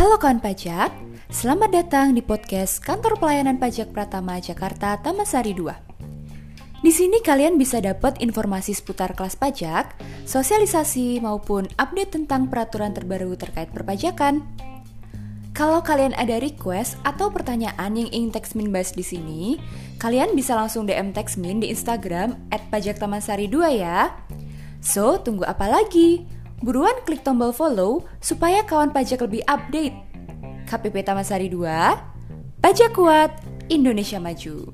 Halo kawan pajak, selamat datang di podcast Kantor Pelayanan Pajak Pratama Jakarta Tamasari 2. Di sini kalian bisa dapat informasi seputar kelas pajak, sosialisasi maupun update tentang peraturan terbaru terkait perpajakan. Kalau kalian ada request atau pertanyaan yang ingin Texmin bahas di sini, kalian bisa langsung DM Texmin di Instagram @pajaktamansari2 ya. So, tunggu apa lagi? Buruan klik tombol follow supaya kawan pajak lebih update. KPP Taman Sari 2, Pajak Kuat, Indonesia Maju.